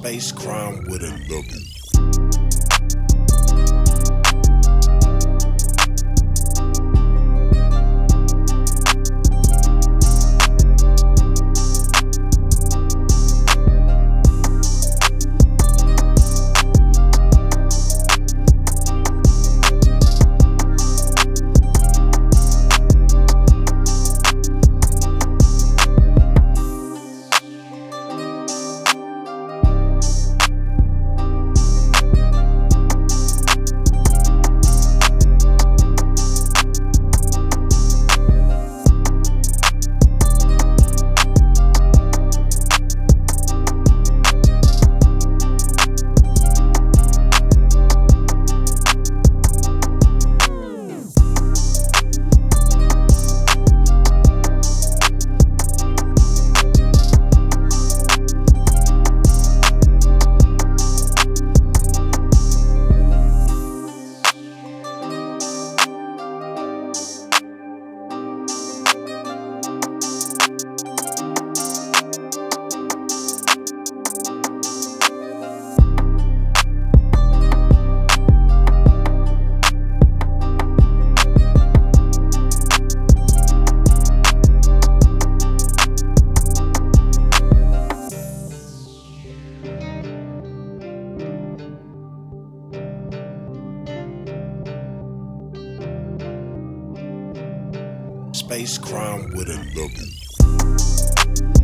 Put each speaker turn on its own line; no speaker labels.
Space crime with a level. space crime with a level.